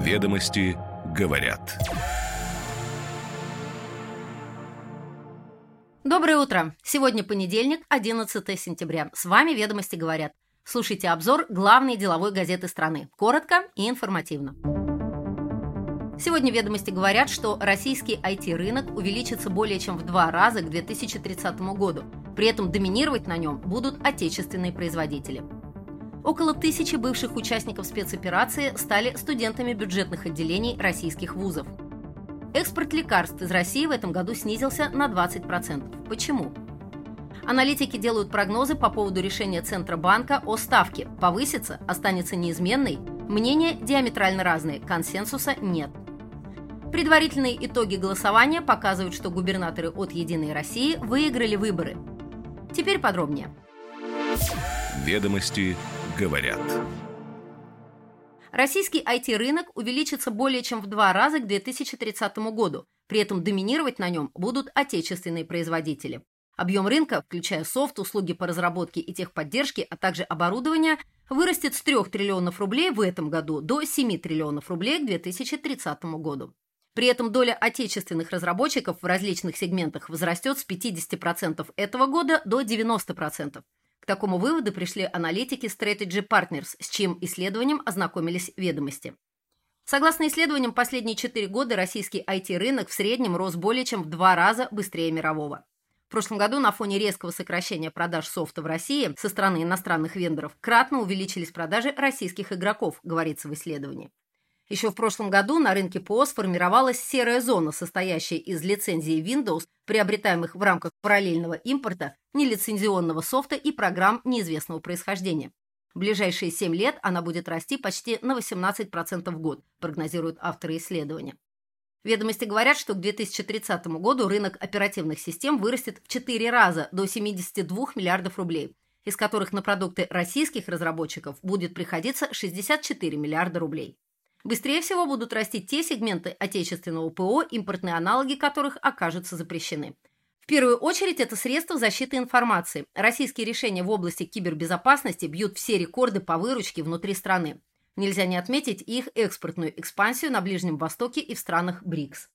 Ведомости говорят. Доброе утро! Сегодня понедельник, 11 сентября. С вами «Ведомости говорят». Слушайте обзор главной деловой газеты страны. Коротко и информативно. Сегодня «Ведомости» говорят, что российский IT-рынок увеличится более чем в два раза к 2030 году. При этом доминировать на нем будут отечественные производители. Около тысячи бывших участников спецоперации стали студентами бюджетных отделений российских вузов. Экспорт лекарств из России в этом году снизился на 20%. Почему? Аналитики делают прогнозы по поводу решения Центробанка о ставке. Повысится, останется неизменной? Мнения диаметрально разные, консенсуса нет. Предварительные итоги голосования показывают, что губернаторы от «Единой России» выиграли выборы. Теперь подробнее. Ведомости говорят. Российский IT-рынок увеличится более чем в два раза к 2030 году. При этом доминировать на нем будут отечественные производители. Объем рынка, включая софт, услуги по разработке и техподдержке, а также оборудование, вырастет с 3 триллионов рублей в этом году до 7 триллионов рублей к 2030 году. При этом доля отечественных разработчиков в различных сегментах возрастет с 50% этого года до 90%. К такому выводу пришли аналитики Strategy Partners, с чьим исследованием ознакомились ведомости. Согласно исследованиям, последние 4 года российский IT-рынок в среднем рос более чем в два раза быстрее мирового. В прошлом году на фоне резкого сокращения продаж софта в России со стороны иностранных вендоров кратно увеличились продажи российских игроков, говорится в исследовании. Еще в прошлом году на рынке ПО сформировалась серая зона, состоящая из лицензий Windows, приобретаемых в рамках параллельного импорта, нелицензионного софта и программ неизвестного происхождения. В ближайшие 7 лет она будет расти почти на 18% в год, прогнозируют авторы исследования. Ведомости говорят, что к 2030 году рынок оперативных систем вырастет в 4 раза до 72 миллиардов рублей, из которых на продукты российских разработчиков будет приходиться 64 миллиарда рублей. Быстрее всего будут расти те сегменты отечественного ПО, импортные аналоги которых окажутся запрещены. В первую очередь это средства защиты информации. Российские решения в области кибербезопасности бьют все рекорды по выручке внутри страны. Нельзя не отметить их экспортную экспансию на Ближнем Востоке и в странах БРИКС.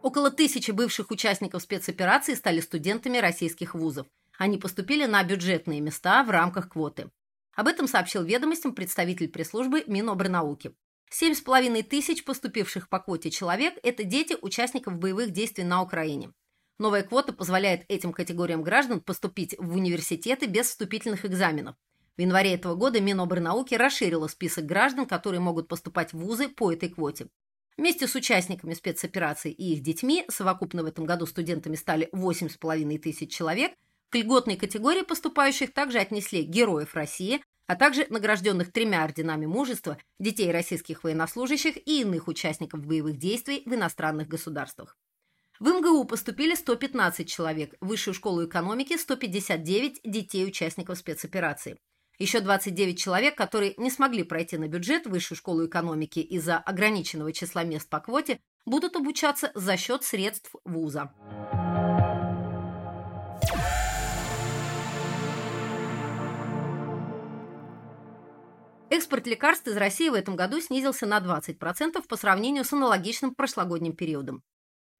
Около тысячи бывших участников спецоперации стали студентами российских вузов. Они поступили на бюджетные места в рамках квоты. Об этом сообщил ведомостям представитель пресс-службы Минобрнауки. Семь с половиной тысяч поступивших по квоте человек – это дети участников боевых действий на Украине. Новая квота позволяет этим категориям граждан поступить в университеты без вступительных экзаменов. В январе этого года Минобрнауки расширила список граждан, которые могут поступать в вузы по этой квоте. Вместе с участниками спецоперации и их детьми, совокупно в этом году студентами стали 8,5 тысяч человек – к льготной категории поступающих также отнесли героев России, а также награжденных тремя орденами мужества, детей российских военнослужащих и иных участников боевых действий в иностранных государствах. В МГУ поступили 115 человек, в Высшую школу экономики – 159 детей участников спецоперации. Еще 29 человек, которые не смогли пройти на бюджет Высшую школу экономики из-за ограниченного числа мест по квоте, будут обучаться за счет средств вуза. Экспорт лекарств из России в этом году снизился на 20% по сравнению с аналогичным прошлогодним периодом.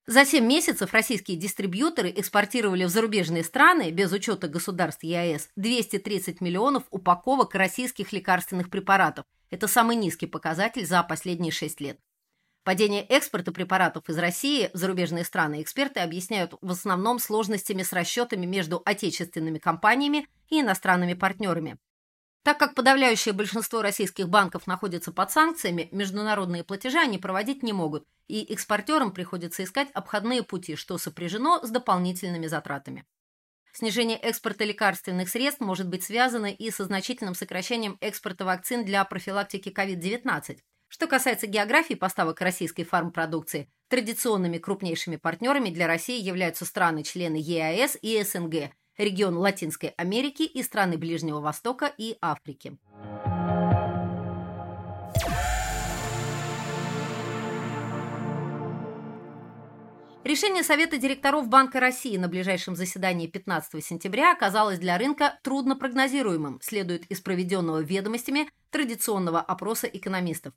За 7 месяцев российские дистрибьюторы экспортировали в зарубежные страны, без учета государств ЕАЭС, 230 миллионов упаковок российских лекарственных препаратов. Это самый низкий показатель за последние 6 лет. Падение экспорта препаратов из России в зарубежные страны эксперты объясняют в основном сложностями с расчетами между отечественными компаниями и иностранными партнерами. Так как подавляющее большинство российских банков находится под санкциями, международные платежи они проводить не могут, и экспортерам приходится искать обходные пути, что сопряжено с дополнительными затратами. Снижение экспорта лекарственных средств может быть связано и со значительным сокращением экспорта вакцин для профилактики COVID-19. Что касается географии поставок российской фармпродукции, традиционными крупнейшими партнерами для России являются страны-члены ЕАЭС и СНГ – регион Латинской Америки и страны Ближнего Востока и Африки. Решение Совета директоров Банка России на ближайшем заседании 15 сентября оказалось для рынка трудно прогнозируемым, следует из проведенного ведомостями традиционного опроса экономистов.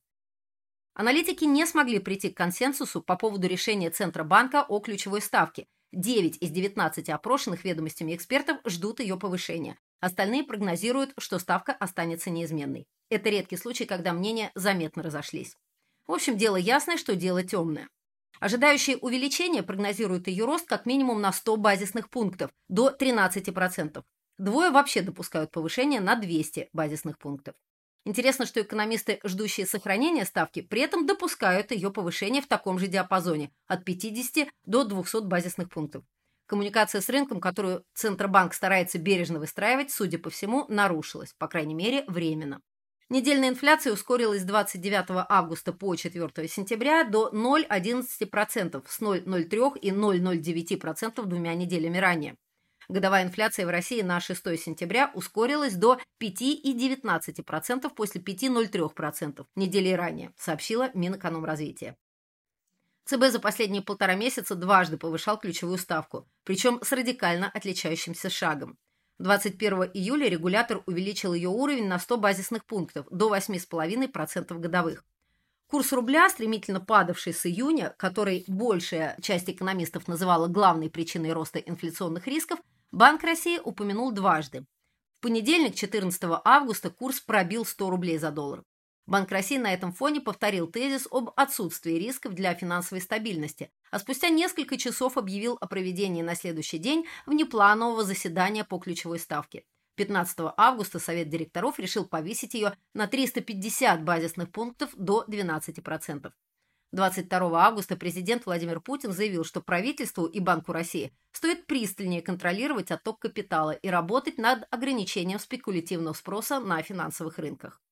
Аналитики не смогли прийти к консенсусу по поводу решения Центробанка о ключевой ставке. 9 из 19 опрошенных ведомостями экспертов ждут ее повышения. Остальные прогнозируют, что ставка останется неизменной. Это редкий случай, когда мнения заметно разошлись. В общем, дело ясное, что дело темное. Ожидающие увеличение прогнозируют ее рост как минимум на 100 базисных пунктов, до 13%. Двое вообще допускают повышение на 200 базисных пунктов. Интересно, что экономисты, ждущие сохранения ставки, при этом допускают ее повышение в таком же диапазоне от 50 до 200 базисных пунктов. Коммуникация с рынком, которую Центробанк старается бережно выстраивать, судя по всему, нарушилась, по крайней мере, временно. Недельная инфляция ускорилась с 29 августа по 4 сентября до 0,11% с 0,03 и 0,09% двумя неделями ранее. Годовая инфляция в России на 6 сентября ускорилась до 5,19% после 5,03% недели ранее, сообщила Минэкономразвития. ЦБ за последние полтора месяца дважды повышал ключевую ставку, причем с радикально отличающимся шагом. 21 июля регулятор увеличил ее уровень на 100 базисных пунктов до 8,5% годовых. Курс рубля, стремительно падавший с июня, который большая часть экономистов называла главной причиной роста инфляционных рисков, Банк России упомянул дважды. В понедельник, 14 августа, курс пробил 100 рублей за доллар. Банк России на этом фоне повторил тезис об отсутствии рисков для финансовой стабильности, а спустя несколько часов объявил о проведении на следующий день внепланового заседания по ключевой ставке. 15 августа Совет директоров решил повысить ее на 350 базисных пунктов до 12%. 22 августа президент Владимир Путин заявил, что правительству и Банку России стоит пристальнее контролировать отток капитала и работать над ограничением спекулятивного спроса на финансовых рынках.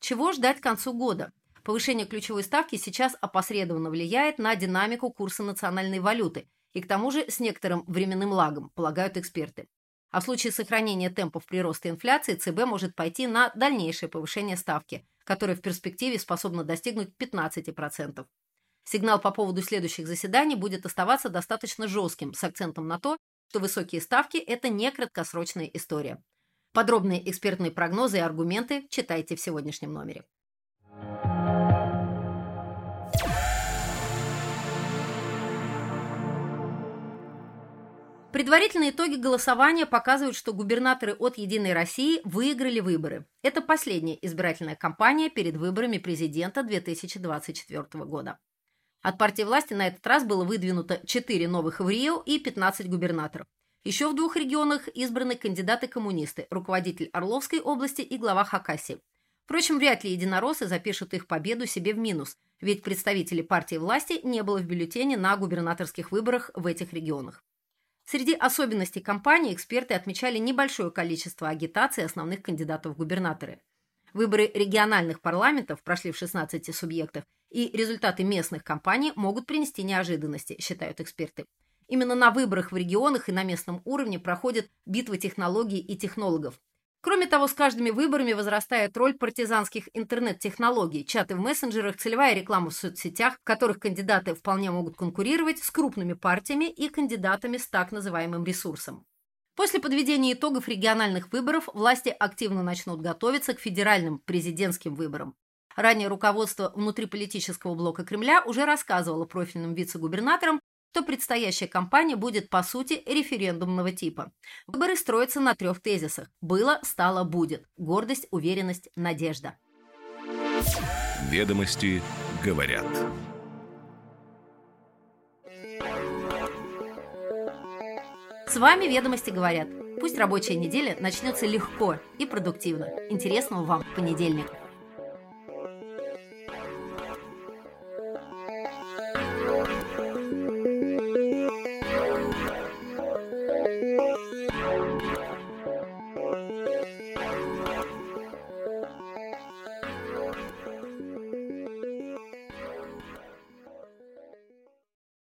Чего ждать к концу года? Повышение ключевой ставки сейчас опосредованно влияет на динамику курса национальной валюты и к тому же с некоторым временным лагом, полагают эксперты. А в случае сохранения темпов прироста инфляции ЦБ может пойти на дальнейшее повышение ставки, которое в перспективе способно достигнуть 15%. Сигнал по поводу следующих заседаний будет оставаться достаточно жестким, с акцентом на то, что высокие ставки – это не краткосрочная история. Подробные экспертные прогнозы и аргументы читайте в сегодняшнем номере. Предварительные итоги голосования показывают, что губернаторы от «Единой России» выиграли выборы. Это последняя избирательная кампания перед выборами президента 2024 года. От партии власти на этот раз было выдвинуто 4 новых в Рио и 15 губернаторов. Еще в двух регионах избраны кандидаты-коммунисты, руководитель Орловской области и глава Хакасии. Впрочем, вряд ли единороссы запишут их победу себе в минус, ведь представителей партии власти не было в бюллетене на губернаторских выборах в этих регионах. Среди особенностей кампании эксперты отмечали небольшое количество агитации основных кандидатов в губернаторы. Выборы региональных парламентов прошли в 16 субъектах, и результаты местных кампаний могут принести неожиданности, считают эксперты. Именно на выборах в регионах и на местном уровне проходит битва технологий и технологов. Кроме того, с каждыми выборами возрастает роль партизанских интернет-технологий, чаты в мессенджерах, целевая реклама в соцсетях, в которых кандидаты вполне могут конкурировать с крупными партиями и кандидатами с так называемым ресурсом. После подведения итогов региональных выборов власти активно начнут готовиться к федеральным президентским выборам. Ранее руководство внутриполитического блока Кремля уже рассказывало профильным вице-губернаторам то предстоящая кампания будет, по сути, референдумного типа. Выборы строятся на трех тезисах. Было, стало, будет. Гордость, уверенность, надежда. Ведомости говорят. С вами «Ведомости говорят». Пусть рабочая неделя начнется легко и продуктивно. Интересного вам понедельника.